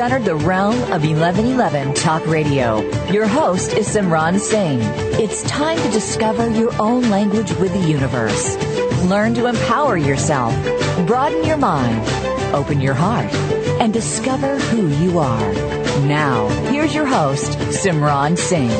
You've entered the realm of 1111 Talk Radio. Your host is Simran Singh. It's time to discover your own language with the universe. Learn to empower yourself, broaden your mind, open your heart, and discover who you are. Now, here's your host, Simran Singh.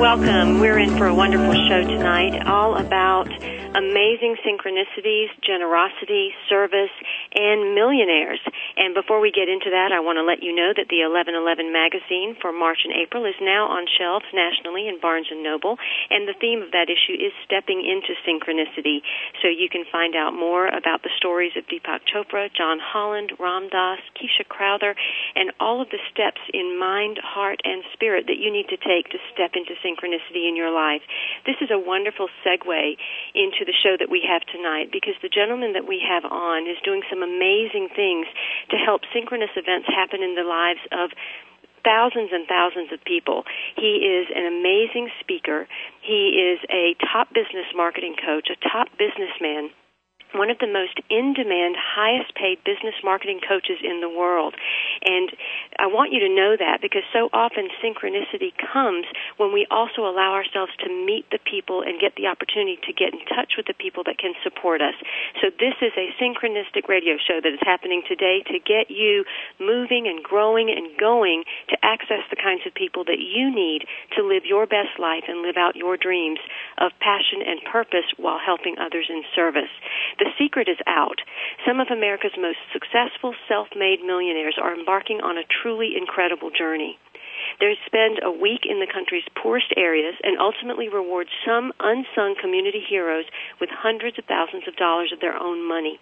Welcome. We're in for a wonderful show tonight, all about amazing synchronicities, generosity, service, and millionaires. And before we get into that, I want to let you know that the 1111 magazine for March and April is now on shelves nationally in Barnes and Noble, and the theme of that issue is stepping into synchronicity. So you can find out more about the stories of Deepak Chopra, John Holland, Ram Dass, Keisha Crowther, and all of the steps in mind, heart, and spirit that you need to take to step into synchronicity in your life. This is a wonderful segue into the show that we have tonight because the gentleman that we have on is doing some amazing things to help synchronous events happen in the lives of thousands and thousands of people. He is an amazing speaker. He is a top business marketing coach, a top businessman one of the most in demand, highest paid business marketing coaches in the world. And I want you to know that because so often synchronicity comes when we also allow ourselves to meet the people and get the opportunity to get in touch with the people that can support us. So this is a synchronistic radio show that is happening today to get you moving and growing and going to access the kinds of people that you need to live your best life and live out your dreams of passion and purpose while helping others in service. The secret is out. Some of America's most successful self-made millionaires are embarking on a truly incredible journey. They spend a week in the country's poorest areas and ultimately reward some unsung community heroes with hundreds of thousands of dollars of their own money.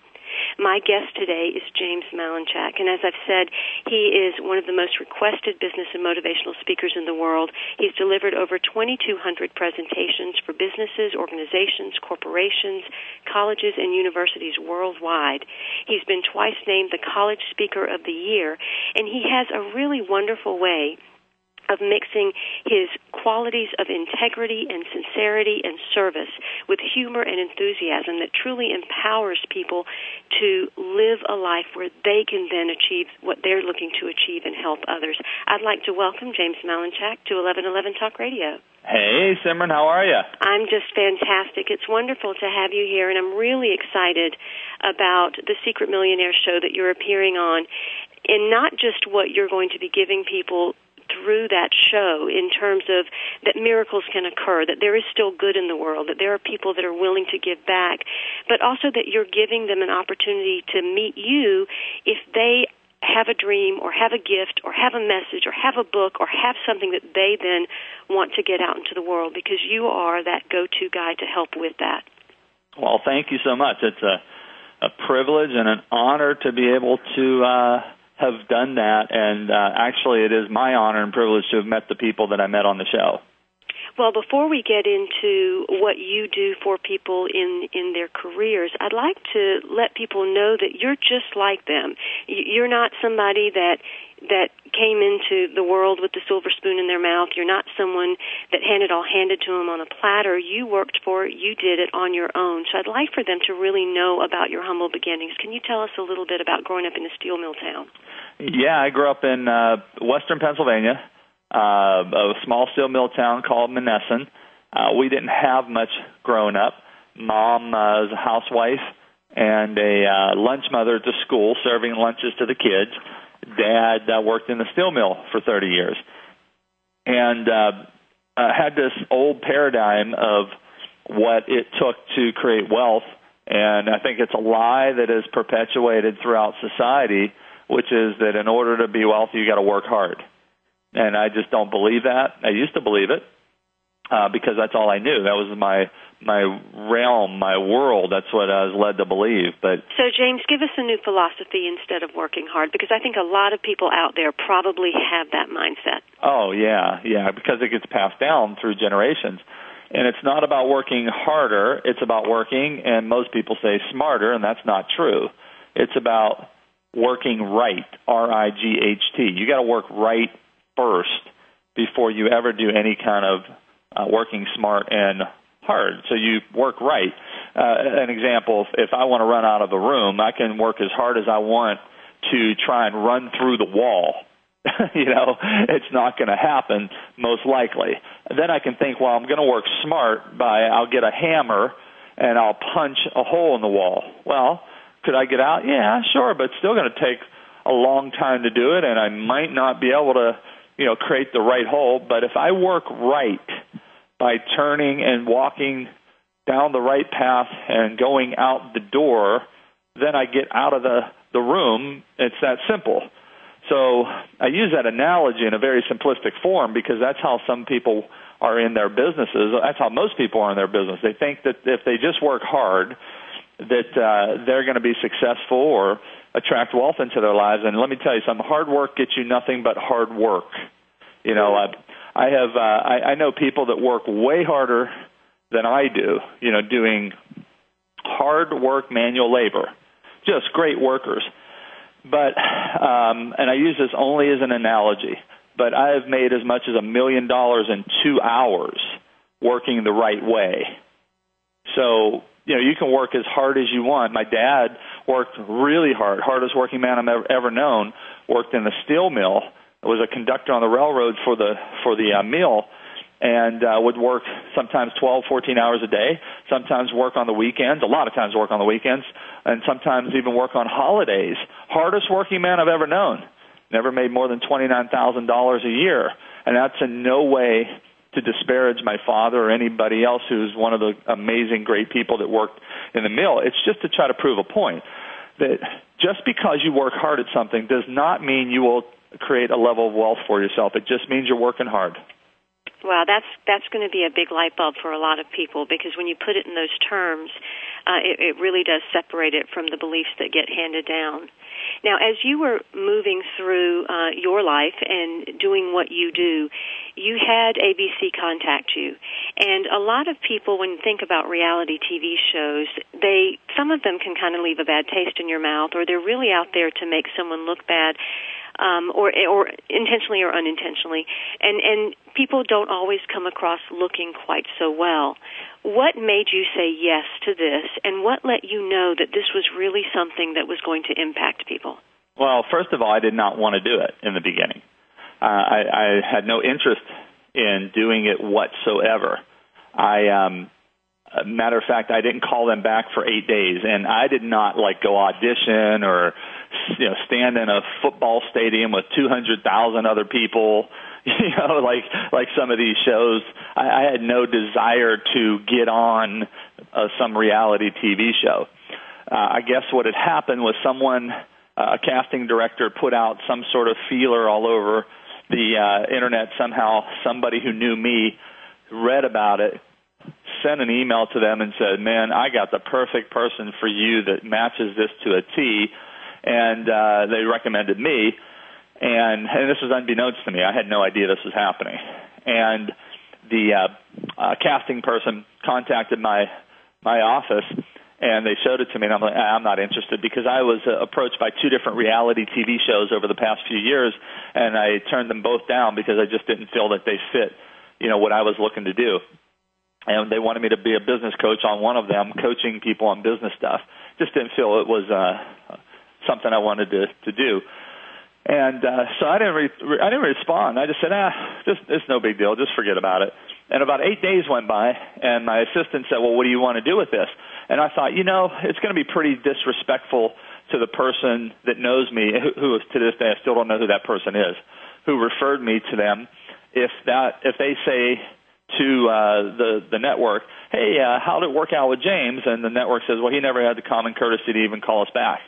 My guest today is James Malinchak, and as I've said, he is one of the most requested business and motivational speakers in the world. He's delivered over 2,200 presentations for businesses, organizations, corporations, colleges, and universities worldwide. He's been twice named the College Speaker of the Year, and he has a really wonderful way of mixing his qualities of integrity and sincerity and service with humor and enthusiasm that truly empowers people to live a life where they can then achieve what they're looking to achieve and help others. I'd like to welcome James Malinchak to 1111 Talk Radio. Hey, Simran, how are you? I'm just fantastic. It's wonderful to have you here, and I'm really excited about the Secret Millionaire show that you're appearing on, and not just what you're going to be giving people through that show in terms of that miracles can occur, that there is still good in the world, that there are people that are willing to give back, but also that you're giving them an opportunity to meet you if they have a dream or have a gift or have a message or have a book or have something that they then want to get out into the world because you are that go-to guy to help with that. Well, thank you so much. It's a a privilege and an honor to be able to uh have done that, and uh, actually, it is my honor and privilege to have met the people that I met on the show. Well, before we get into what you do for people in in their careers, I'd like to let people know that you're just like them. You're not somebody that that came into the world with the silver spoon in their mouth. You're not someone that had it all handed to them on a platter. You worked for it. You did it on your own. So I'd like for them to really know about your humble beginnings. Can you tell us a little bit about growing up in a steel mill town? Yeah, I grew up in uh, western Pennsylvania, uh, a small steel mill town called Monessen. Uh, we didn't have much growing up. Mom uh, was a housewife and a uh, lunch mother at the school, serving lunches to the kids dad uh, worked in the steel mill for 30 years and uh, uh, had this old paradigm of what it took to create wealth. And I think it's a lie that is perpetuated throughout society, which is that in order to be wealthy, you got to work hard. And I just don't believe that. I used to believe it uh, because that's all I knew. That was my my realm, my world. That's what I was led to believe. But so, James, give us a new philosophy instead of working hard, because I think a lot of people out there probably have that mindset. Oh yeah, yeah, because it gets passed down through generations. And it's not about working harder, it's about working, and most people say smarter, and that's not true. It's about working right, R I G H T. You got to work right first before you ever do any kind of uh, working smart and hard. So you work right. Uh, an example: if I want to run out of a room, I can work as hard as I want to try and run through the wall. you know, it's not going to happen most likely. Then I can think, well, I'm going to work smart by I'll get a hammer and I'll punch a hole in the wall. Well, could I get out? Yeah, sure, but it's still going to take a long time to do it, and I might not be able to, you know, create the right hole. But if I work right by turning and walking down the right path and going out the door, then I get out of the the room. It's that simple. So I use that analogy in a very simplistic form because that's how some people are in their businesses. That's how most people are in their business. They think that if they just work hard, that uh, they're going to be successful or attract wealth into their lives. And let me tell you something: hard work gets you nothing but hard work. You know, I, I have uh, I, I know people that work way harder than I do. You know, doing hard work, manual labor, just great workers. But um, and I use this only as an analogy but I have made as much as a million dollars in two hours working the right way. So, you know, you can work as hard as you want. My dad worked really hard, hardest working man I've ever, ever known, worked in the steel mill, was a conductor on the railroad for the for the uh, mill and uh, would work sometimes 12, 14 hours a day, sometimes work on the weekends, a lot of times work on the weekends, and sometimes even work on holidays. Hardest working man I've ever known never made more than $29,000 a year. And that's in no way to disparage my father or anybody else who's one of the amazing, great people that worked in the mill. It's just to try to prove a point that just because you work hard at something does not mean you will create a level of wealth for yourself. It just means you're working hard. Well, that's that's going to be a big light bulb for a lot of people because when you put it in those terms, uh, it, it really does separate it from the beliefs that get handed down. Now, as you were moving through uh, your life and doing what you do, you had ABC contact you. And a lot of people, when you think about reality TV shows, they some of them can kind of leave a bad taste in your mouth, or they're really out there to make someone look bad um, or or intentionally or unintentionally, and and people don't always come across looking quite so well. What made you say yes to this, and what let you know that this was really something that was going to impact people? Well, first of all, I did not want to do it in the beginning. Uh, I, I had no interest in doing it whatsoever. I um, matter of fact, I didn't call them back for eight days, and I did not like go audition or you know stand in a football stadium with 200,000 other people. You know, like like some of these shows, I, I had no desire to get on uh, some reality TV show. Uh, I guess what had happened was someone, uh, a casting director, put out some sort of feeler all over the uh, internet. Somehow, somebody who knew me read about it, sent an email to them, and said, "Man, I got the perfect person for you that matches this to a T." and uh, they recommended me. And, and this was unbeknownst to me. I had no idea this was happening. And the uh, uh, casting person contacted my my office, and they showed it to me, and I'm like, I'm not interested because I was uh, approached by two different reality TV shows over the past few years, and I turned them both down because I just didn't feel that they fit, you know, what I was looking to do. And they wanted me to be a business coach on one of them, coaching people on business stuff. Just didn't feel it was uh, something I wanted to to do. And uh, so I didn't re- I didn't respond. I just said, ah, just it's no big deal. Just forget about it. And about eight days went by, and my assistant said, well, what do you want to do with this? And I thought, you know, it's going to be pretty disrespectful to the person that knows me, who, who to this day I still don't know who that person is, who referred me to them. If that if they say to uh, the the network, hey, uh, how did it work out with James? And the network says, well, he never had the common courtesy to even call us back.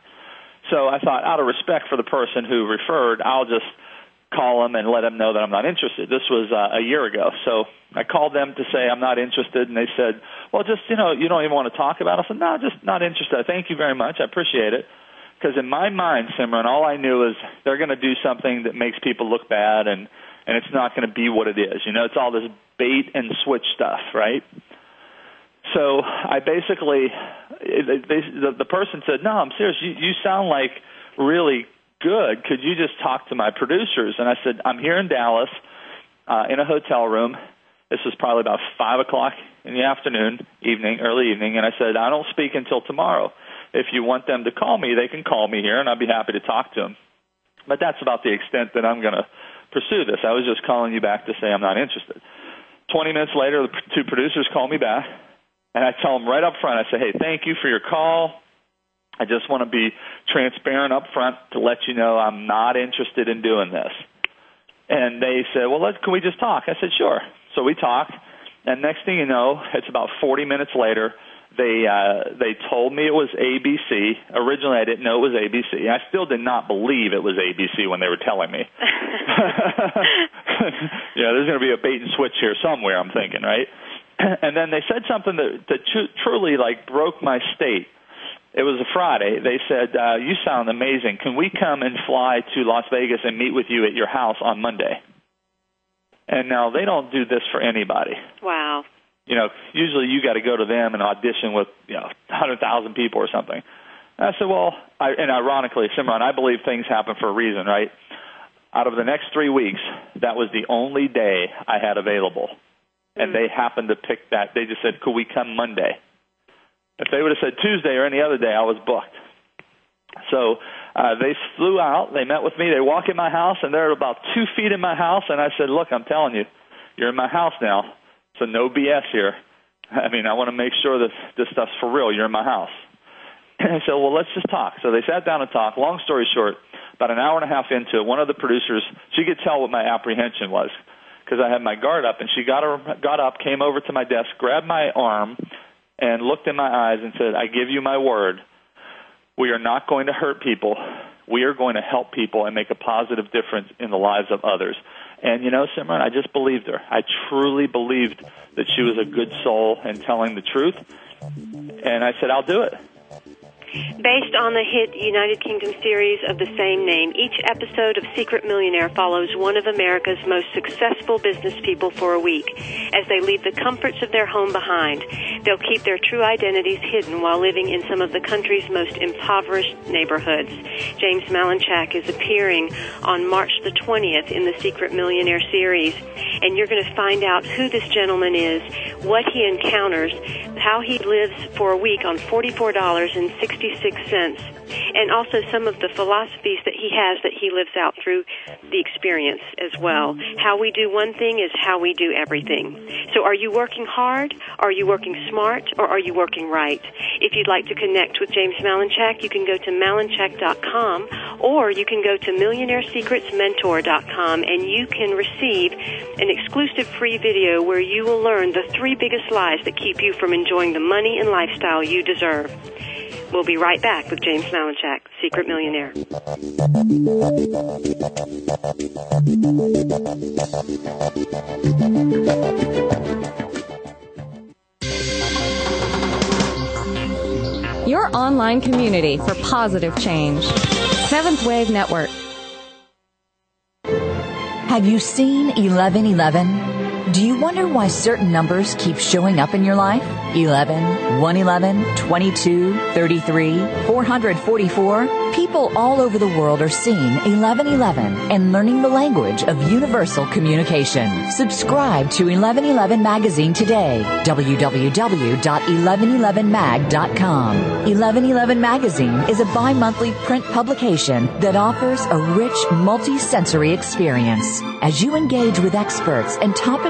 So I thought, out of respect for the person who referred, I'll just call them and let them know that I'm not interested. This was uh, a year ago. So I called them to say I'm not interested, and they said, well, just, you know, you don't even want to talk about it. I said, no, just not interested. Thank you very much. I appreciate it. Because in my mind, Simran, all I knew is they're going to do something that makes people look bad, and, and it's not going to be what it is. You know, it's all this bait and switch stuff, right? So I basically, they, the, the person said, "No, I'm serious. You, you sound like really good. Could you just talk to my producers?" And I said, "I'm here in Dallas, uh, in a hotel room. This was probably about five o'clock in the afternoon, evening, early evening." And I said, "I don't speak until tomorrow." if you want them to call me, they can call me here, and I'd be happy to talk to them. But that's about the extent that I'm going to pursue this. I was just calling you back to say I'm not interested. 20 minutes later, the two producers call me back, and I tell them right up front, I say, hey, thank you for your call. I just want to be transparent up front to let you know I'm not interested in doing this. And they said, well, let, can we just talk? I said, sure. So we talked, and next thing you know, it's about 40 minutes later, they uh, they told me it was ABC. Originally, I didn't know it was ABC. I still did not believe it was ABC when they were telling me. yeah, there's going to be a bait and switch here somewhere. I'm thinking, right? and then they said something that that tr- truly like broke my state. It was a Friday. They said, uh, "You sound amazing. Can we come and fly to Las Vegas and meet with you at your house on Monday?" And now they don't do this for anybody. Wow you know, usually you got to go to them and audition with, you know, 100,000 people or something. And I said, well, I, and ironically, Simran, I believe things happen for a reason, right? Out of the next three weeks, that was the only day I had available. And they happened to pick that. They just said, could we come Monday? If they would have said Tuesday or any other day, I was booked. So uh, they flew out. They met with me. They walk in my house, and they're about two feet in my house. And I said, look, I'm telling you, you're in my house now so no BS here. I mean, I want to make sure that this stuff's for real. You're in my house. And I said, well, let's just talk. So they sat down and talked. Long story short, about an hour and a half into it, one of the producers, she could tell what my apprehension was because I had my guard up, and she got her, got up, came over to my desk, grabbed my arm, and looked in my eyes and said, "I give you my word, we are not going to hurt people. We are going to help people and make a positive difference in the lives of others." And you know, Simran, I just believed her. I truly believed that she was a good soul and telling the truth. And I said, I'll do it. Based on the hit United Kingdom series of the same name, each episode of Secret Millionaire follows one of America's most successful business people for a week as they leave the comforts of their home behind. They'll keep their true identities hidden while living in some of the country's most impoverished neighborhoods. James Malinchak is appearing on March the 20th in the Secret Millionaire series, and you're going to find out who this gentleman is, what he encounters, how he lives for a week on $44.60 66 and also some of the philosophies that he has that he lives out through the experience as well. How we do one thing is how we do everything. So are you working hard? Are you working smart? Or are you working right? If you'd like to connect with James Malinchak, you can go to malinchak.com or you can go to millionairesecretsmentor.com and you can receive an exclusive free video where you will learn the three biggest lies that keep you from enjoying the money and lifestyle you deserve. We'll be right back with James Malinchak, Secret Millionaire. Your online community for positive change. Seventh Wave Network. Have you seen 1111? Do you wonder why certain numbers keep showing up in your life? 11, 111, 22, 33, 444? People all over the world are seeing 1111 and learning the language of universal communication. Subscribe to 1111 Magazine today. www.1111mag.com. 1111 Magazine is a bi-monthly print publication that offers a rich multi-sensory experience. As you engage with experts and topics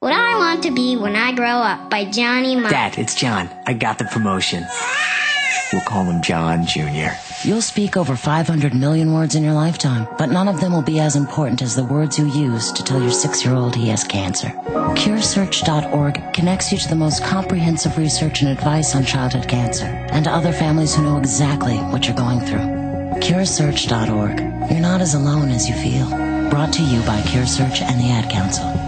What I want to be when I grow up by Johnny Marr. Dad, it's John. I got the promotion. We'll call him John Jr. You'll speak over 500 million words in your lifetime, but none of them will be as important as the words you use to tell your six year old he has cancer. CureSearch.org connects you to the most comprehensive research and advice on childhood cancer and to other families who know exactly what you're going through. CureSearch.org. You're not as alone as you feel. Brought to you by CureSearch and the Ad Council.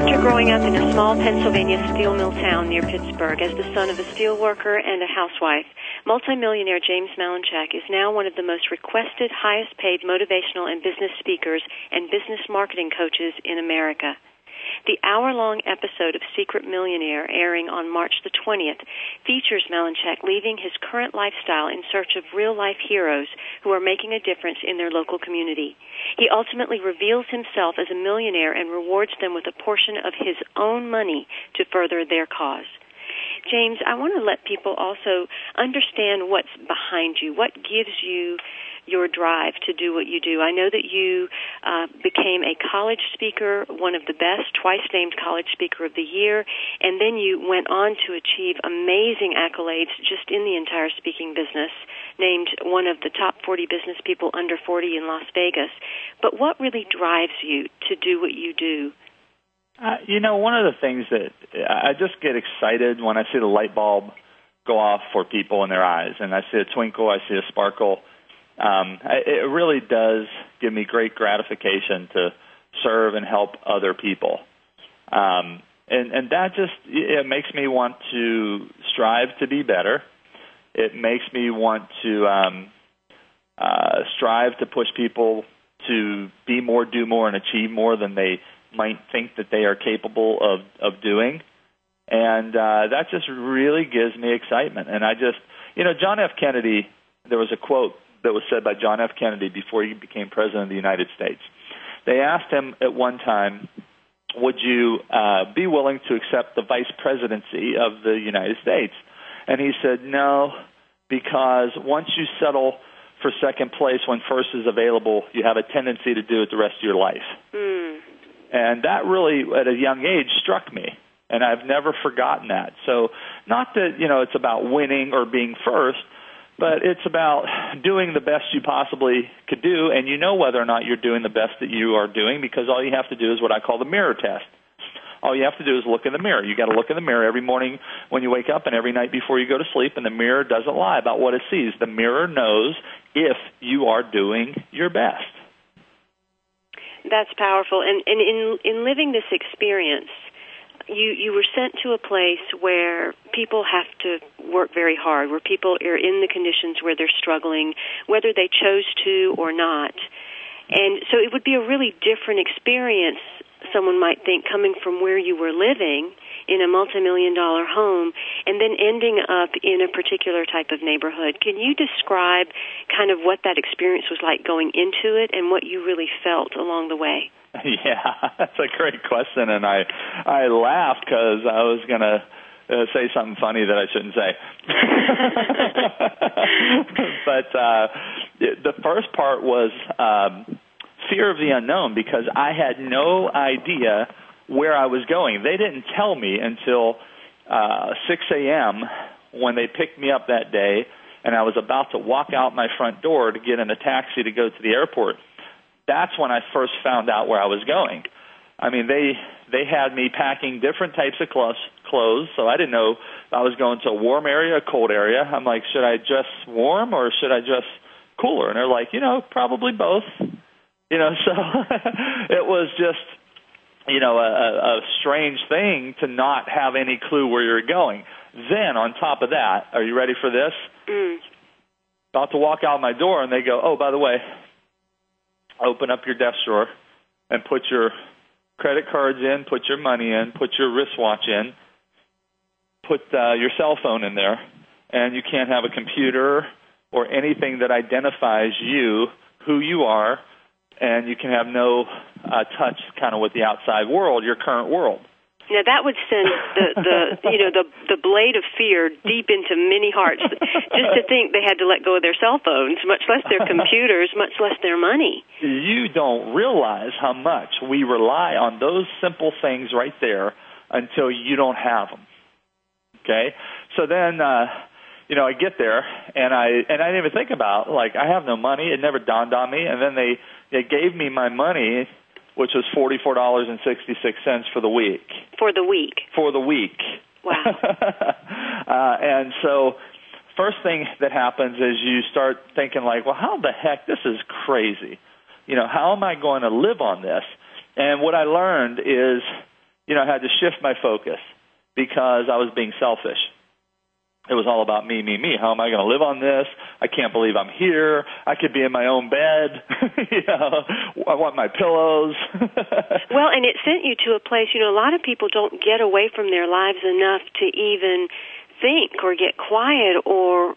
After growing up in a small Pennsylvania steel mill town near Pittsburgh as the son of a steel worker and a housewife, multimillionaire James Malinchak is now one of the most requested, highest paid motivational and business speakers and business marketing coaches in America. The hour long episode of Secret Millionaire, airing on March the 20th, features Malinchak leaving his current lifestyle in search of real life heroes who are making a difference in their local community. He ultimately reveals himself as a millionaire and rewards them with a portion of his own money to further their cause. James, I want to let people also understand what's behind you. What gives you your drive to do what you do. I know that you uh, became a college speaker, one of the best, twice named College Speaker of the Year, and then you went on to achieve amazing accolades just in the entire speaking business, named one of the top 40 business people under 40 in Las Vegas. But what really drives you to do what you do? Uh, you know, one of the things that I just get excited when I see the light bulb go off for people in their eyes, and I see a twinkle, I see a sparkle um, it really does give me great gratification to serve and help other people. Um, and, and that just it makes me want to strive to be better. It makes me want to um, uh, strive to push people to be more, do more, and achieve more than they might think that they are capable of of doing. And uh, that just really gives me excitement. And I just, you know, John F. Kennedy. There was a quote that was said by John F. Kennedy before he became president of the United States. They asked him at one time, would you uh, be willing to accept the vice presidency of the United States? And he said, no, because once you settle for second place when first is available, you have a tendency to do it the rest of your life. Mm. And that really, at a young age, struck me. And I've never forgotten that. So, not that, you know, it's about winning or being first, but it's about doing the best you possibly could do, and you know whether or not you're doing the best that you are doing because all you have to do is what I call the mirror test. All you have to do is look in the mirror. You got to look in the mirror every morning when you wake up and every night before you go to sleep, and the mirror doesn't lie about what it sees. The mirror knows if you are doing your best. That's powerful, and, and in in living this experience, you you were sent to a place where people have to work very hard, where people are in the conditions where they're struggling, whether they chose to or not. And so it would be a really different experience, someone might think, coming from where you were living in a multi-million dollar home and then ending up in a particular type of neighborhood. Can you describe kind of what that experience was like going into it and what you really felt along the way? Yeah, that's a great question, and I I laughed because I was gonna uh, say something funny that I shouldn't say. but uh, the first part was um, fear of the unknown because I had no idea where I was going. They didn't tell me until uh, 6 a.m. when they picked me up that day, and I was about to walk out my front door to get in a taxi to go to the airport that's when I first found out where I was going. I mean, they they had me packing different types of clothes, clothes, so I didn't know if I was going to a warm area, a cold area. I'm like, should I dress warm or should I dress cooler? And they're like, you know, probably both. You know, so it was just, you know, a, a strange thing to not have any clue where you're going. Then on top of that, are you ready for this? Mm. About to walk out my door, and they go, oh, by the way, open up your desk drawer and put your credit cards in, put your money in, put your wristwatch in, put uh, your cell phone in there, and you can't have a computer or anything that identifies you, who you are, and you can have no uh, touch kind of with the outside world, your current world. Now that would send the, the you know the the blade of fear deep into many hearts just to think they had to let go of their cell phones, much less their computers, much less their money. You don't realize how much we rely on those simple things right there until you don't have them. Okay? So then uh you know, I get there and I and I didn't even think about like I have no money. It never dawned on me. And then they they gave me my money which was forty four dollars and sixty six cents for the week. For the week. For the week. Wow. uh, and so, first thing that happens is you start thinking like, well, how the heck this is crazy. You know, how am I going to live on this? And what I learned is, you know, I had to shift my focus because I was being selfish it was all about me, me, me. How am I going to live on this? I can't believe I'm here. I could be in my own bed. you know, I want my pillows. well, and it sent you to a place. You know, a lot of people don't get away from their lives enough to even think or get quiet or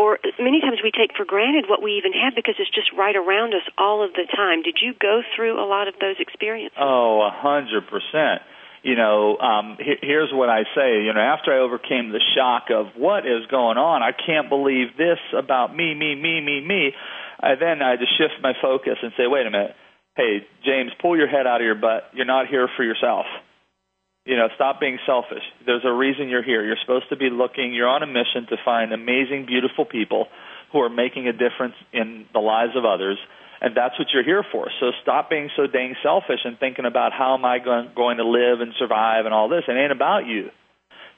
or many times we take for granted what we even have because it's just right around us all of the time. Did you go through a lot of those experiences? Oh, a hundred percent you know, um, here's what I say. You know, after I overcame the shock of what is going on, I can't believe this about me, me, me, me, me. I then I just shift my focus and say, wait a minute, hey James, pull your head out of your butt. You're not here for yourself. You know, stop being selfish. There's a reason you're here. You're supposed to be looking. You're on a mission to find amazing, beautiful people who are making a difference in the lives of others and that's what you're here for. So stop being so dang selfish and thinking about how am I going, to live and survive and all this. It ain't about you.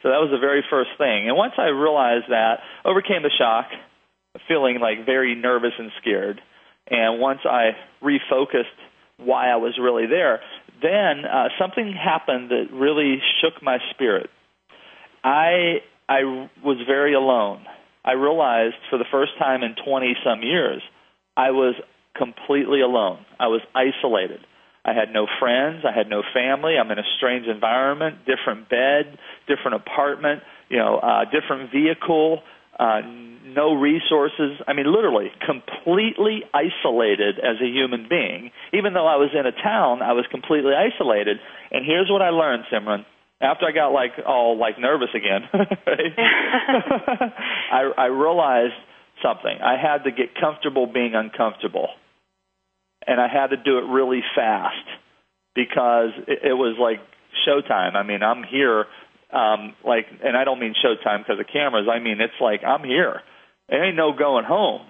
So that was the very first thing. And once I realized that, overcame the shock, feeling like very nervous and scared, and once I refocused why I was really there, then uh, something happened that really shook my spirit. I I was very alone. I realized for the first time in 20 some years, I was completely alone. I was isolated. I had no friends. I had no family. I'm in a strange environment, different bed, different apartment, you know, uh, different vehicle, uh, no resources. I mean, literally completely isolated as a human being. Even though I was in a town, I was completely isolated. And here's what I learned, Simran. After I got like all like nervous again, I, I realized something. I had to get comfortable being uncomfortable and I had to do it really fast because it, it was like showtime. I mean, I'm here, um, like, and I don't mean showtime because of cameras. I mean, it's like I'm here. There ain't no going home.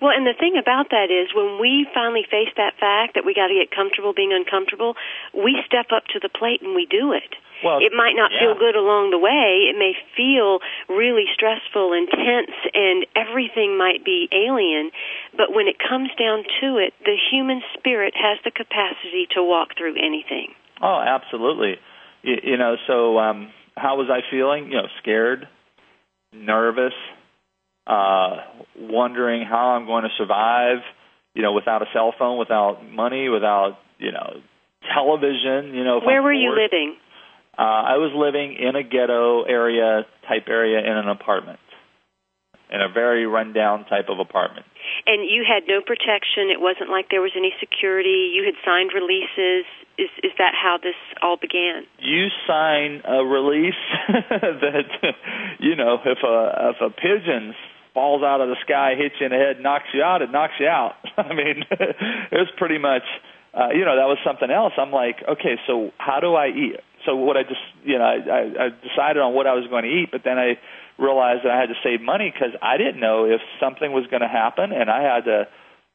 Well, and the thing about that is when we finally face that fact that we got to get comfortable being uncomfortable, we step up to the plate and we do it. Well, it might not yeah. feel good along the way. It may feel really stressful and tense, and everything might be alien. But when it comes down to it, the human spirit has the capacity to walk through anything. Oh, absolutely. You, you know, so um, how was I feeling? You know, scared, nervous, uh, wondering how I'm going to survive. You know, without a cell phone, without money, without you know television. You know, where I'm were you living? Uh, I was living in a ghetto area type area in an apartment, in a very rundown type of apartment. And you had no protection. It wasn't like there was any security. You had signed releases. Is is that how this all began? You sign a release that you know if a if a pigeon falls out of the sky, hits you in the head, knocks you out, it knocks you out. I mean, it was pretty much. Uh, you know, that was something else. I'm like, okay, so how do I eat? so what I just you know I, I decided on what I was going to eat, but then I realized that I had to save money because I didn't know if something was going to happen, and I had to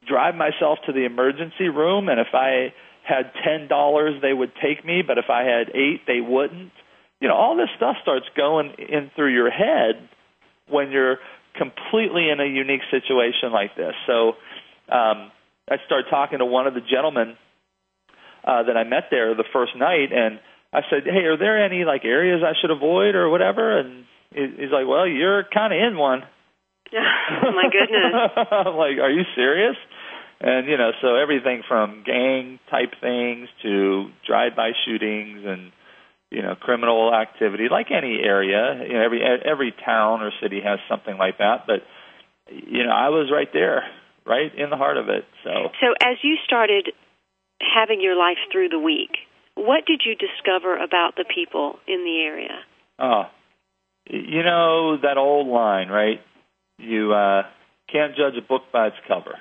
drive myself to the emergency room, and if I had ten dollars, they would take me, but if I had eight, they wouldn't. You know, all this stuff starts going in through your head when you're completely in a unique situation like this. So um, I started talking to one of the gentlemen uh, that I met there the first night, and I said, "Hey, are there any like areas I should avoid or whatever?" And he's like, "Well, you're kind of in one." oh my goodness! I'm like, "Are you serious?" and you know, so everything from gang type things to drive-by shootings and you know criminal activity, like any area. You know, every every town or city has something like that. But you know, I was right there, right in the heart of it. So, so as you started having your life through the week, what did you discover about the people in the area? Oh, you know that old line, right? You uh, can't judge a book by its cover,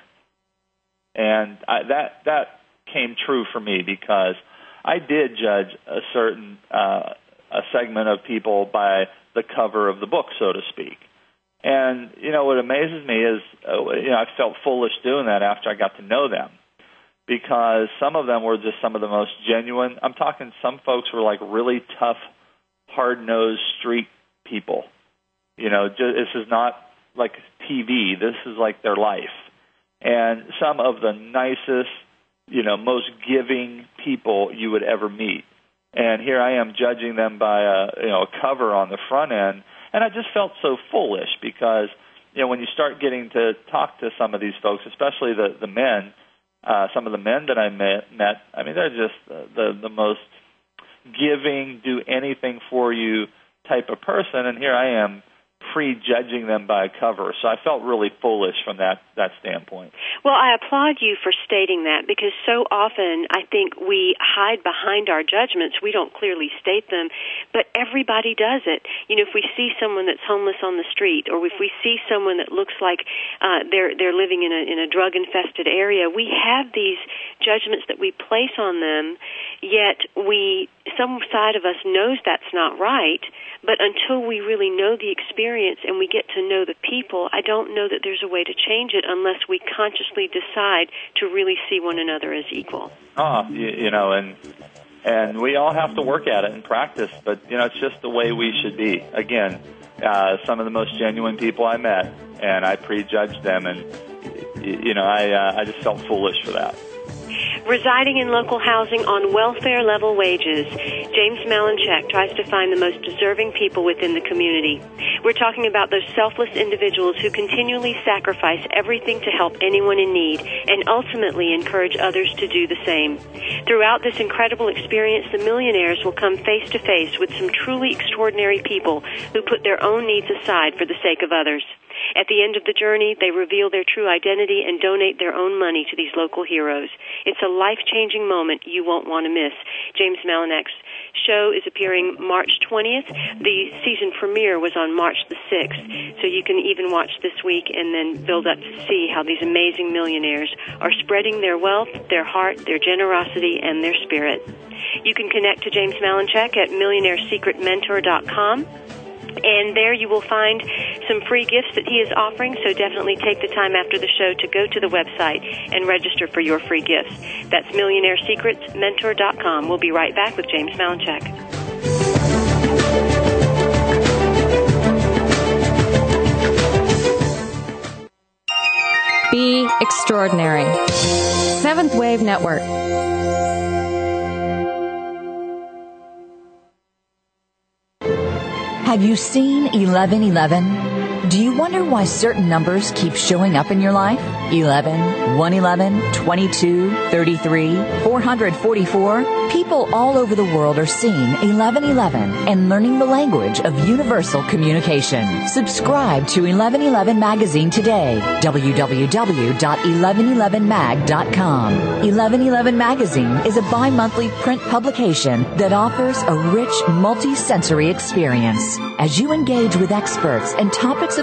and I, that that came true for me because I did judge a certain uh, a segment of people by the cover of the book, so to speak. And you know what amazes me is, uh, you know, I felt foolish doing that after I got to know them, because some of them were just some of the most genuine. I'm talking some folks were like really tough, hard nosed street people. You know, just, this is not like TV. This is like their life, and some of the nicest, you know, most giving people you would ever meet. And here I am judging them by a you know a cover on the front end and I just felt so foolish because, you know, when you start getting to talk to some of these folks, especially the the men, uh, some of the men that I met, met I mean, they're just the, the the most giving, do anything for you type of person, and here I am prejudging them by a cover. So I felt really foolish from that that standpoint. Well, I applaud you for stating that because so often I think we hide behind our judgments. We don't clearly state them, but everybody does it. You know, if we see someone that's homeless on the street, or if we see someone that looks like uh, they're they're living in a in a drug infested area, we have these judgments that we place on them. Yet we some side of us knows that's not right but until we really know the experience and we get to know the people, I don't know that there's a way to change it unless we consciously decide to really see one another as equal. Ah, you, you know, and and we all have to work at it and practice, but you know, it's just the way we should be. Again, uh, some of the most genuine people I met, and I prejudged them, and you know, I uh, I just felt foolish for that residing in local housing on welfare level wages. James Malinchak tries to find the most deserving people within the community. We're talking about those selfless individuals who continually sacrifice everything to help anyone in need and ultimately encourage others to do the same. Throughout this incredible experience, the millionaires will come face to face with some truly extraordinary people who put their own needs aside for the sake of others. At the end of the journey, they reveal their true identity and donate their own money to these local heroes. It's a life changing moment you won't want to miss. James Malinchak's show is appearing March 20th. The season premiere was on March the 6th. So you can even watch this week and then build up to see how these amazing millionaires are spreading their wealth, their heart, their generosity, and their spirit. You can connect to James Malinchak at millionairesecretmentor.com and there you will find some free gifts that he is offering. So definitely take the time after the show to go to the website and register for your free gifts. That's millionairesecretsmentor.com. We'll be right back with James Malinchak. Be extraordinary. Seventh Wave Network. Have you seen 1111? Do you wonder why certain numbers keep showing up in your life? 11, 111, 22, 33, 444? People all over the world are seeing 1111 and learning the language of universal communication. Subscribe to 1111 Magazine today. www.1111mag.com. 1111 Magazine is a bi-monthly print publication that offers a rich multi-sensory experience. As you engage with experts and topics of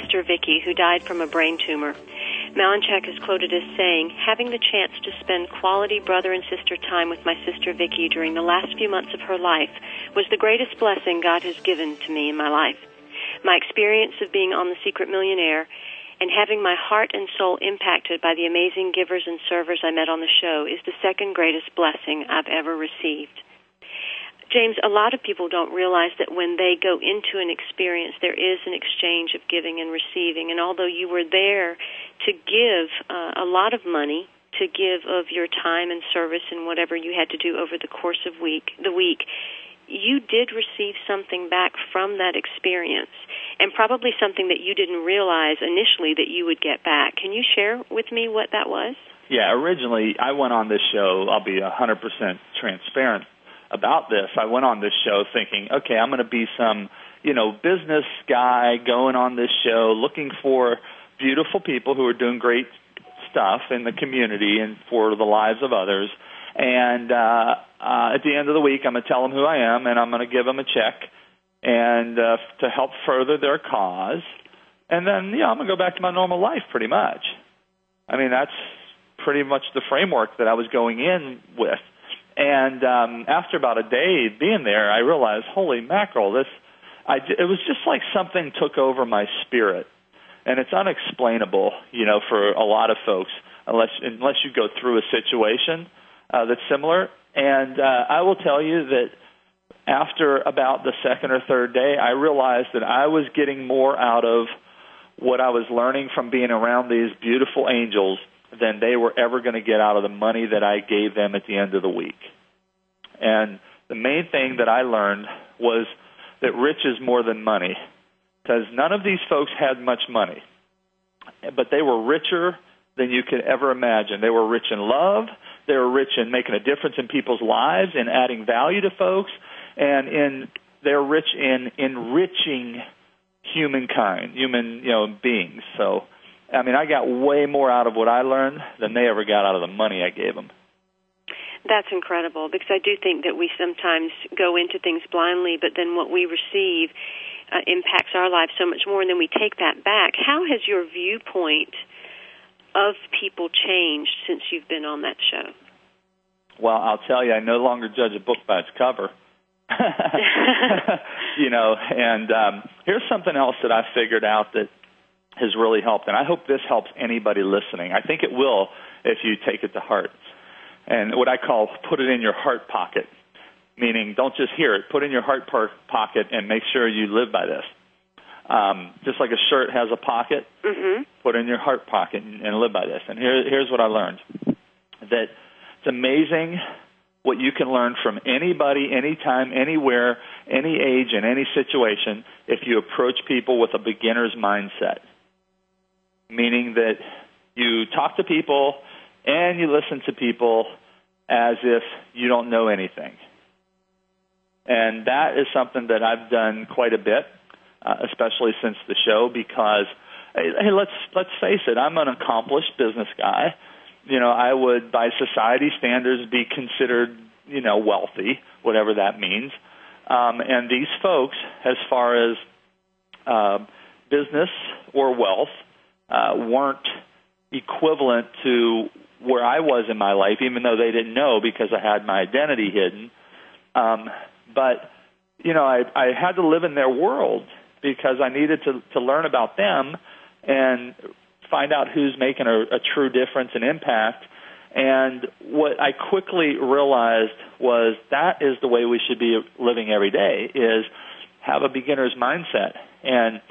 Vicky, who died from a brain tumor. Malinchak is quoted as saying, Having the chance to spend quality brother and sister time with my sister Vicky during the last few months of her life was the greatest blessing God has given to me in my life. My experience of being on The Secret Millionaire and having my heart and soul impacted by the amazing givers and servers I met on the show is the second greatest blessing I've ever received. James, a lot of people don't realize that when they go into an experience, there is an exchange of giving and receiving. And although you were there to give uh, a lot of money, to give of your time and service and whatever you had to do over the course of week, the week, you did receive something back from that experience, and probably something that you didn't realize initially that you would get back. Can you share with me what that was? Yeah, originally I went on this show. I'll be 100% transparent about this. I went on this show thinking, okay, I'm going to be some, you know, business guy going on this show looking for beautiful people who are doing great stuff in the community and for the lives of others. And uh, uh, at the end of the week, I'm going to tell them who I am, and I'm going to give them a check and uh, to help further their cause. And then, yeah, I'm going to go back to my normal life pretty much. I mean, that's pretty much the framework that I was going in with. And um, after about a day being there, I realized, holy mackerel, this. I, it was just like something took over my spirit, and it's unexplainable, you know, for a lot of folks unless unless you go through a situation uh, that's similar. And uh, I will tell you that after about the second or third day, I realized that I was getting more out of what I was learning from being around these beautiful angels than they were ever going to get out of the money that I gave them at the end of the week. And the main thing that I learned was that rich is more than money because none of these folks had much money, but they were richer than you could ever imagine. They were rich in love, they were rich in making a difference in people's lives and adding value to folks, and in they're rich in enriching humankind, human, you know, beings. So I mean, I got way more out of what I learned than they ever got out of the money I gave them. That's incredible because I do think that we sometimes go into things blindly, but then what we receive uh, impacts our lives so much more, and then we take that back. How has your viewpoint of people changed since you've been on that show? Well, I'll tell you, I no longer judge a book by its cover. you know, and um, here's something else that I figured out that has really helped, and I hope this helps anybody listening. I think it will if you take it to heart. And what I call put it in your heart pocket, meaning don't just hear it, put it in your heart par- pocket and make sure you live by this. Um, just like a shirt has a pocket, mm-hmm. put it in your heart pocket and, and live by this. And here, here's what I learned that it's amazing what you can learn from anybody, anytime, anywhere, any age, in any situation if you approach people with a beginner's mindset meaning that you talk to people and you listen to people as if you don't know anything. And that is something that I've done quite a bit, uh, especially since the show, because hey, hey, let's let's face it, I'm an accomplished business guy. You know, I would, by society standards, be considered, you know, wealthy, whatever that means. Um, and these folks, as far as uh, business or wealth, uh, weren't equivalent to where I was in my life, even though they didn't know because I had my identity hidden. Um, but you know, I, I had to live in their world because I needed to to learn about them and find out who's making a, a true difference and impact. And what I quickly realized was that is the way we should be living every day is have a beginner's mindset. And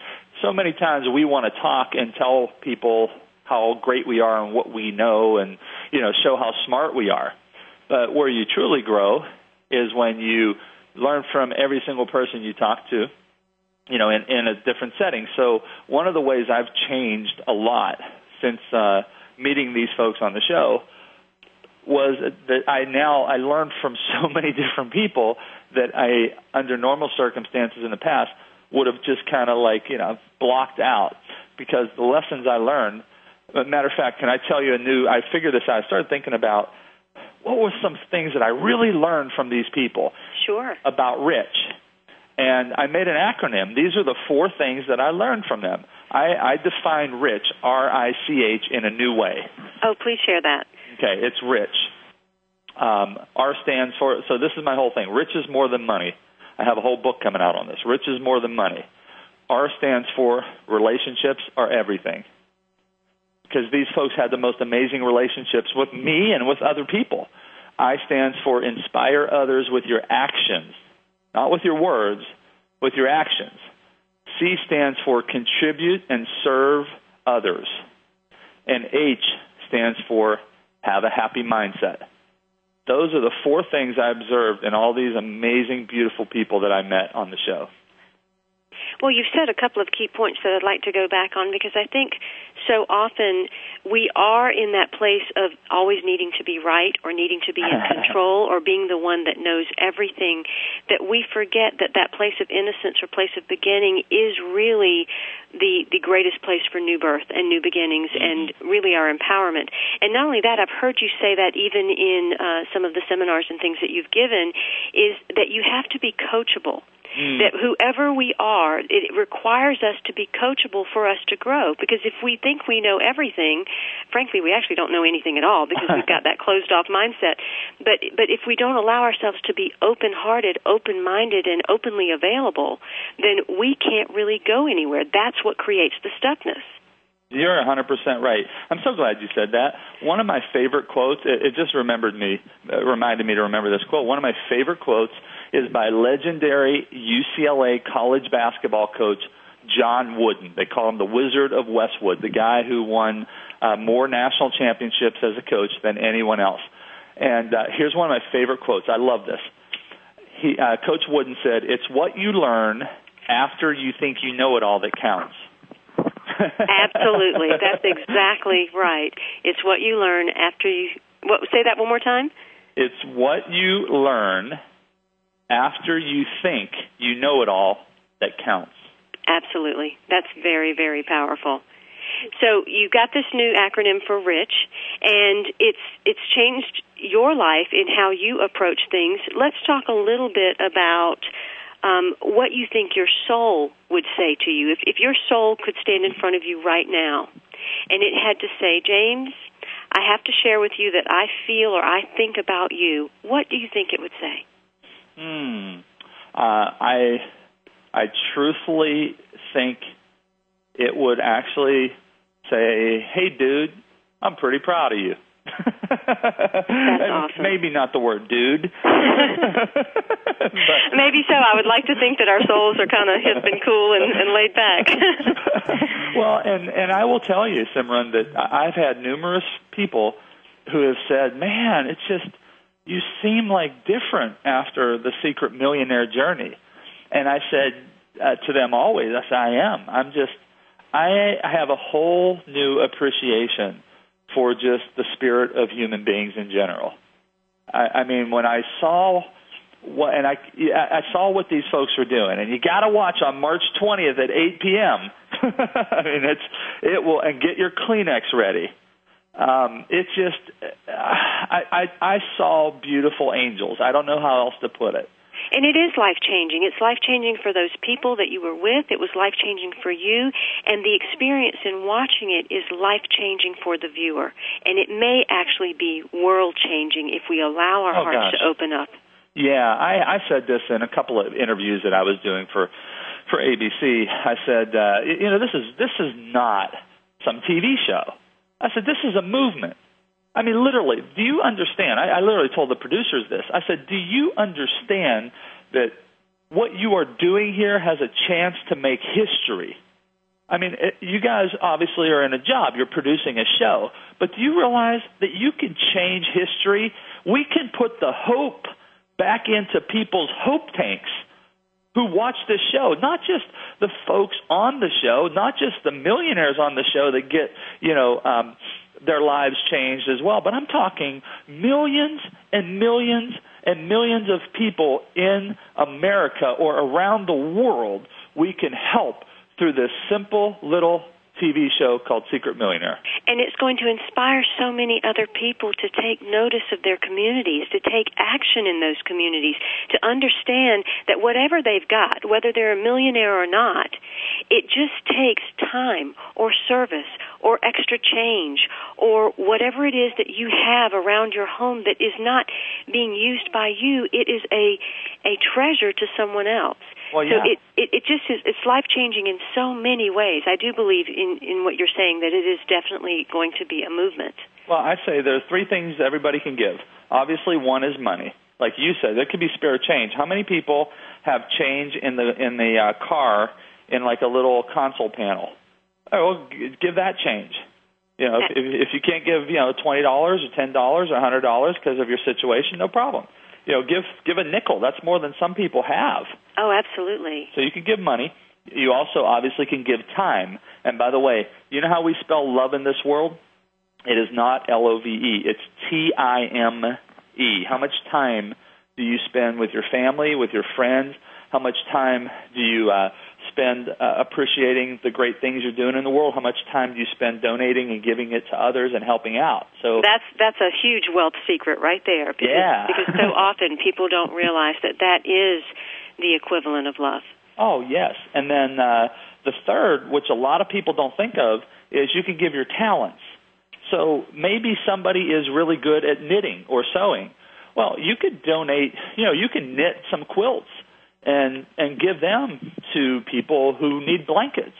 so many times we want to talk and tell people how great we are and what we know and you know show how smart we are. But where you truly grow is when you learn from every single person you talk to, you know, in, in a different setting. So one of the ways I've changed a lot since uh, meeting these folks on the show was that I now I learned from so many different people that I, under normal circumstances in the past, would have just kind of like you know blocked out because the lessons I learned. Matter of fact, can I tell you a new? I figured this out. I started thinking about what were some things that I really learned from these people. Sure. About Rich, and I made an acronym. These are the four things that I learned from them. I, I define Rich, R I C H, in a new way. Oh, please share that. Okay, it's Rich. Um, R stands for, so this is my whole thing. Rich is more than money. I have a whole book coming out on this. Rich is more than money. R stands for relationships are everything. Because these folks had the most amazing relationships with me and with other people. I stands for inspire others with your actions, not with your words, with your actions. C stands for contribute and serve others. And H stands for have a happy mindset. Those are the four things I observed in all these amazing, beautiful people that I met on the show. Well, you've said a couple of key points that I'd like to go back on because I think so often we are in that place of always needing to be right or needing to be in control or being the one that knows everything that we forget that that place of innocence or place of beginning is really the the greatest place for new birth and new beginnings mm-hmm. and really our empowerment. And not only that, I've heard you say that even in uh, some of the seminars and things that you've given is that you have to be coachable mm. that whoever we are, it requires us to be coachable for us to grow. Because if we think we know everything, frankly, we actually don't know anything at all because we've got that closed off mindset. But but if we don't allow ourselves to be open hearted, open minded, and openly available, then we can't really go anywhere. That's what creates the stuckness. You're 100% right. I'm so glad you said that. One of my favorite quotes, it, it just remembered me, uh, reminded me to remember this quote. One of my favorite quotes is by legendary UCLA college basketball coach John Wooden. They call him the Wizard of Westwood, the guy who won uh, more national championships as a coach than anyone else. And uh, here's one of my favorite quotes. I love this. He, uh, coach Wooden said, "It's what you learn after you think you know it all that counts." Absolutely, that's exactly right. It's what you learn after you. What? Say that one more time. It's what you learn after you think you know it all that counts. Absolutely. That's very, very powerful. So you got this new acronym for RICH, and it's it's changed your life in how you approach things. Let's talk a little bit about um, what you think your soul would say to you. If, if your soul could stand in front of you right now, and it had to say, James, I have to share with you that I feel or I think about you, what do you think it would say? Hmm. Uh, I I truthfully think it would actually say, "Hey, dude, I'm pretty proud of you." That's awesome. Maybe not the word dude. but, Maybe so. I would like to think that our souls are kind of hip and cool and, and laid back. well, and and I will tell you, Simran, that I've had numerous people who have said, "Man, it's just you seem like different after the secret millionaire journey. And I said uh, to them always, I said, I am. I'm just, I have a whole new appreciation for just the spirit of human beings in general. I, I mean, when I saw what, and I, I saw what these folks were doing, and you got to watch on March 20th at 8 p.m. I mean, it's it will, and get your Kleenex ready. Um, it's just, I, I, I saw beautiful angels. I don't know how else to put it. And it is life changing. It's life changing for those people that you were with. It was life changing for you. And the experience in watching it is life changing for the viewer. And it may actually be world changing if we allow our oh, hearts gosh. to open up. Yeah, I, I said this in a couple of interviews that I was doing for for ABC. I said, uh, you know, this is this is not some TV show. I said, this is a movement. I mean, literally, do you understand? I, I literally told the producers this. I said, do you understand that what you are doing here has a chance to make history? I mean, it, you guys obviously are in a job. You're producing a show. But do you realize that you can change history? We can put the hope back into people's hope tanks who watch this show, not just the folks on the show, not just the millionaires on the show that get, you know, um, their lives changed as well. But I'm talking millions and millions and millions of people in America or around the world we can help through this simple little TV show called Secret Millionaire. And it's going to inspire so many other people to take notice of their communities, to take action in those communities, to understand that whatever they've got, whether they're a millionaire or not, it just takes time or service or extra change or whatever it is that you have around your home that is not being used by you. It is a, a treasure to someone else. Well, yeah. So it, it, it just is, it's life changing in so many ways. I do believe in, in what you're saying that it is definitely going to be a movement. Well, I say there are three things everybody can give. Obviously, one is money. Like you said, there could be spare change. How many people have change in the in the uh, car in like a little console panel? Oh, well, give that change. You know, if, if you can't give you know twenty dollars or ten dollars or a hundred dollars because of your situation, no problem you know, give give a nickel. That's more than some people have. Oh, absolutely. So you can give money. You also obviously can give time. And by the way, you know how we spell love in this world? It is not L O V E. It's T I M E. How much time do you spend with your family, with your friends? How much time do you uh, spend uh, appreciating the great things you're doing in the world? How much time do you spend donating and giving it to others and helping out? So that's that's a huge wealth secret right there. Because, yeah. because so often people don't realize that that is the equivalent of love. Oh yes, and then uh, the third, which a lot of people don't think of, is you can give your talents. So maybe somebody is really good at knitting or sewing. Well, you could donate. You know, you can knit some quilts and and give them to people who need blankets.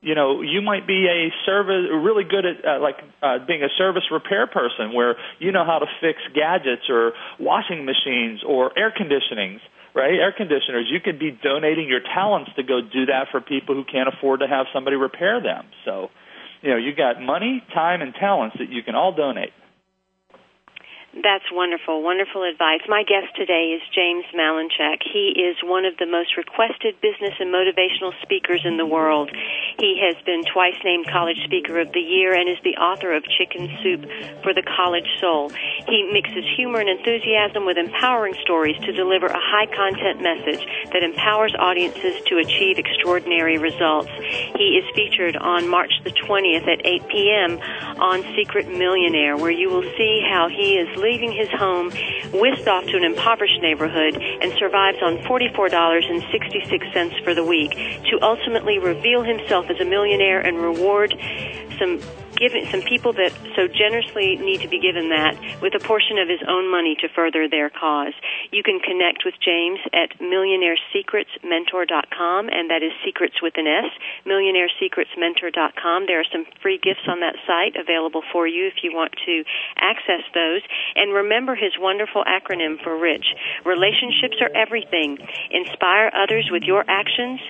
You know, you might be a service really good at uh, like uh, being a service repair person, where you know how to fix gadgets or washing machines or air conditionings, right? Air conditioners. You could be donating your talents to go do that for people who can't afford to have somebody repair them. So, you know, you got money, time, and talents that you can all donate. That's wonderful, wonderful advice. My guest today is James Malinchak. He is one of the most requested business and motivational speakers in the world. He has been twice named College Speaker of the Year and is the author of Chicken Soup for the College Soul. He mixes humor and enthusiasm with empowering stories to deliver a high content message that empowers audiences to achieve extraordinary results. He is featured on March the 20th at 8 p.m. on Secret Millionaire, where you will see how he is leaving his home, whisked off to an impoverished neighborhood, and survives on $44.66 for the week to ultimately reveal himself as a millionaire and reward some giving some people that so generously need to be given that with a portion of his own money to further their cause. You can connect with James at millionairesecretsmentor.com, and that is secrets with an S, millionairesecretsmentor.com. There are some free gifts on that site available for you if you want to access those. And remember his wonderful acronym for RICH. Relationships are everything. Inspire others with your actions,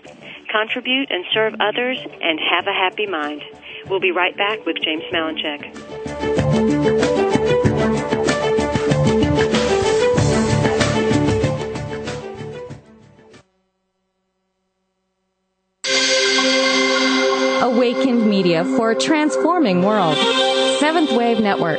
contribute and serve others, and have a happy mind. We'll be right back with James Malinchak. Awakened Media for a transforming world. Seventh Wave Network.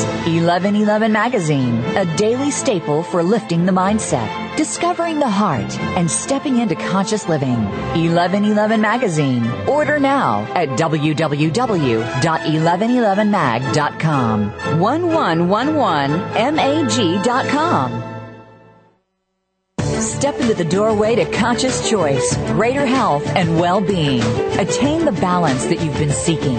1111 Magazine, a daily staple for lifting the mindset, discovering the heart, and stepping into conscious living. 1111 Magazine. Order now at www.1111mag.com. 1111mag.com. Step into the doorway to conscious choice, greater health, and well-being. Attain the balance that you've been seeking.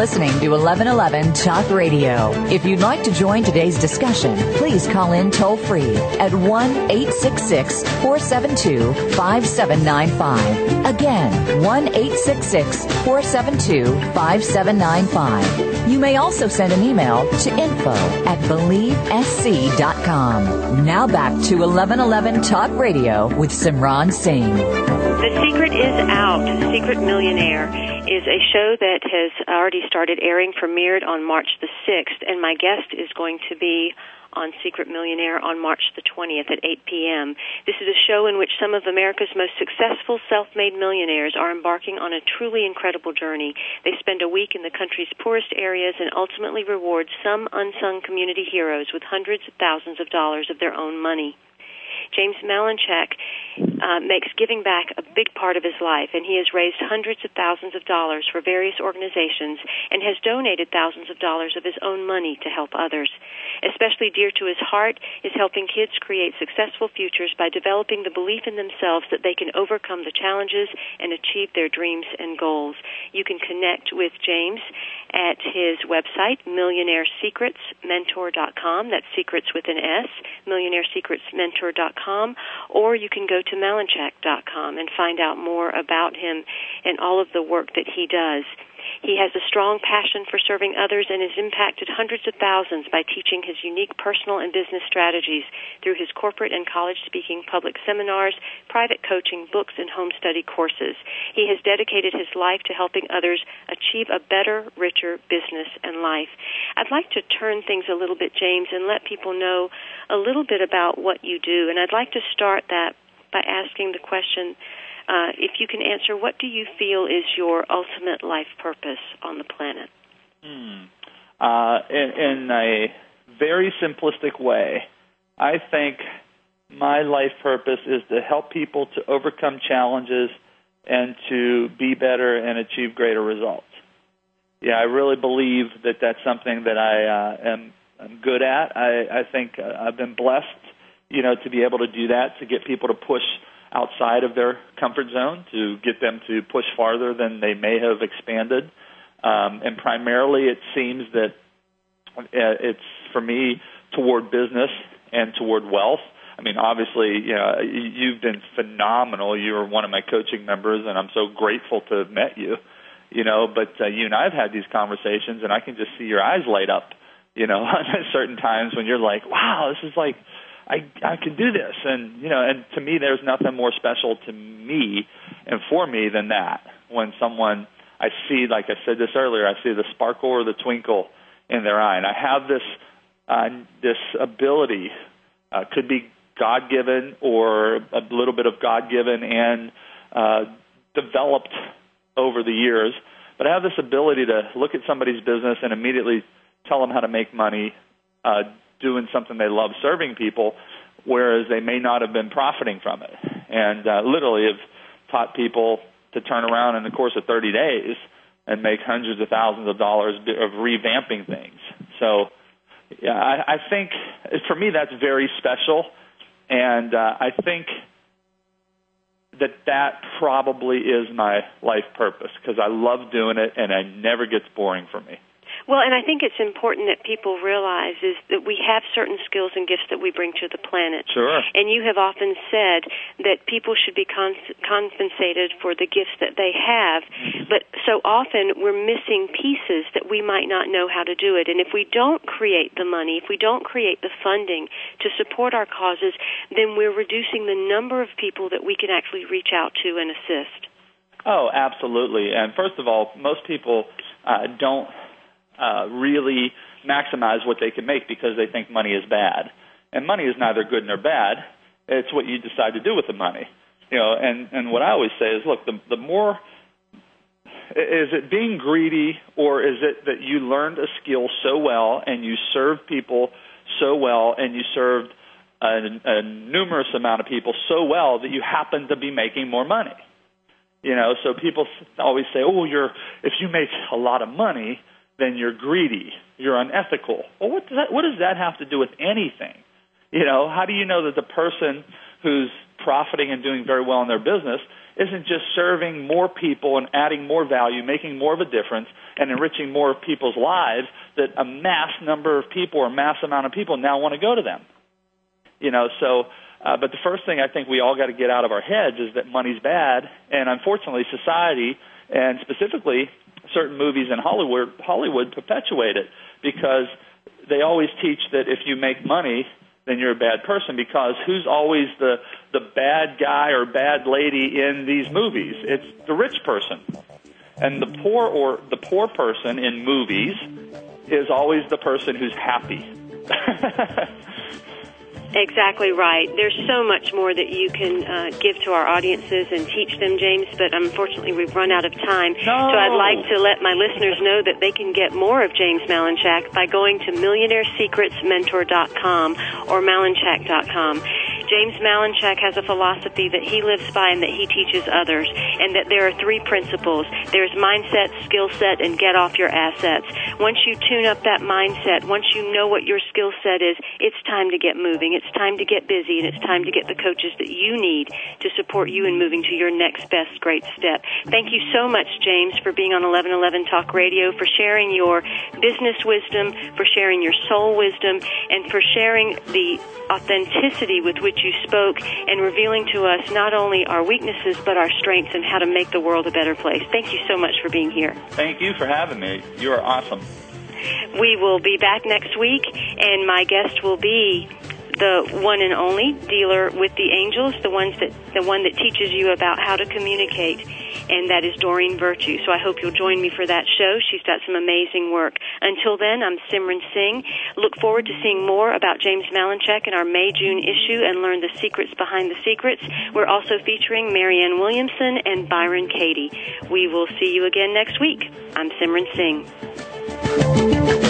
Listening to 1111 Talk Radio. If you'd like to join today's discussion, please call in toll free at 1 866 472 5795. Again, 1 866 472 5795. You may also send an email to info at believesc.com. Now back to 1111 Talk Radio with Simran Singh. The Secret is Out. Secret Millionaire is a show that has already started airing, premiered on March the 6th, and my guest is going to be on Secret Millionaire on March the 20th at 8 p.m. This is a show in which some of America's most successful self-made millionaires are embarking on a truly incredible journey. They spend a week in the country's poorest areas and ultimately reward some unsung community heroes with hundreds of thousands of dollars of their own money. James Malinchak uh, makes giving back a big part of his life, and he has raised hundreds of thousands of dollars for various organizations and has donated thousands of dollars of his own money to help others. Especially dear to his heart is helping kids create successful futures by developing the belief in themselves that they can overcome the challenges and achieve their dreams and goals. You can connect with James at his website, millionairesecretsmentor.com. That's secrets with an S, millionairesecretsmentor.com. Or you can go to malinchak.com and find out more about him and all of the work that he does. He has a strong passion for serving others and has impacted hundreds of thousands by teaching his unique personal and business strategies through his corporate and college speaking, public seminars, private coaching, books, and home study courses. He has dedicated his life to helping others achieve a better, richer business and life. I'd like to turn things a little bit, James, and let people know a little bit about what you do. And I'd like to start that by asking the question uh, if you can answer, what do you feel is your ultimate life purpose on the planet? Hmm. uh, in, in a very simplistic way, I think my life purpose is to help people to overcome challenges and to be better and achieve greater results. Yeah, I really believe that that's something that I uh, am I'm good at. I, I think uh, I've been blessed, you know, to be able to do that, to get people to push outside of their comfort zone, to get them to push farther than they may have expanded. Um, and primarily, it seems that uh, it's for me toward business and toward wealth. I mean, obviously, you know, you've been phenomenal. You're one of my coaching members, and I'm so grateful to have met you. You know, but uh, you and I have had these conversations, and I can just see your eyes light up. You know, at certain times when you're like, "Wow, this is like, I I can do this," and you know, and to me, there's nothing more special to me and for me than that. When someone I see, like I said this earlier, I see the sparkle or the twinkle in their eye, and I have this uh, this ability. Uh, could be God given or a little bit of God given and uh, developed over the years. But I have this ability to look at somebody's business and immediately tell them how to make money uh, doing something they love, serving people, whereas they may not have been profiting from it. And uh, literally have taught people to turn around in the course of 30 days and make hundreds of thousands of dollars of revamping things. So, yeah, I, I think for me that's very special and uh, I think that that probably is my life purpose because I love doing it and it never gets boring for me. Well, and I think it's important that people realize is that we have certain skills and gifts that we bring to the planet. Sure. And you have often said that people should be con- compensated for the gifts that they have, but so often we're missing pieces that we might not know how to do it. And if we don't create the money, if we don't create the funding to support our causes, then we're reducing the number of people that we can actually reach out to and assist. Oh, absolutely. And first of all, most people uh, don't uh, really maximize what they can make because they think money is bad. And money is neither good nor bad. It's what you decide to do with the money. You know, and and what I always say is, look, the the more is it being greedy or is it that you learned a skill so well and you served people so well and you served a, a numerous amount of people so well that you happen to be making more money? You know, so people always say, "Oh, you're if you make a lot of money, then you're greedy, you're unethical. Well, what does that what does that have to do with anything? You know, how do you know that the person who's profiting and doing very well in their business isn't just serving more people and adding more value, making more of a difference, and enriching more people's lives that a mass number of people or mass amount of people now want to go to them. You know, so uh, but the first thing I think we all got to get out of our heads is that money's bad, and unfortunately, society and specifically certain movies in Hollywood Hollywood perpetuate it because they always teach that if you make money then you're a bad person because who's always the the bad guy or bad lady in these movies? It's the rich person. And the poor or the poor person in movies is always the person who's happy Exactly right. There's so much more that you can uh, give to our audiences and teach them, James, but unfortunately we've run out of time. No. So I'd like to let my listeners know that they can get more of James Malinchak by going to millionairesecretsmentor.com or malinchak.com. James Malinchak has a philosophy that he lives by and that he teaches others, and that there are three principles. There's mindset, skill set, and get off your assets. Once you tune up that mindset, once you know what your skill set is, it's time to get moving. It's time to get busy, and it's time to get the coaches that you need to support you in moving to your next best great step. Thank you so much, James, for being on 1111 Talk Radio, for sharing your business wisdom, for sharing your soul wisdom, and for sharing the authenticity with which you spoke and revealing to us not only our weaknesses but our strengths and how to make the world a better place. Thank you so much for being here. Thank you for having me. You are awesome. We will be back next week, and my guest will be the one and only dealer with the angels, the ones that the one that teaches you about how to communicate, and that is Doreen Virtue. So I hope you'll join me for that show. She's got some amazing work. Until then, I'm Simran Singh. Look forward to seeing more about James Malinchak in our May June issue and learn the secrets behind the secrets. We're also featuring Marianne Williamson and Byron Katie. We will see you again next week. I'm Simran Singh.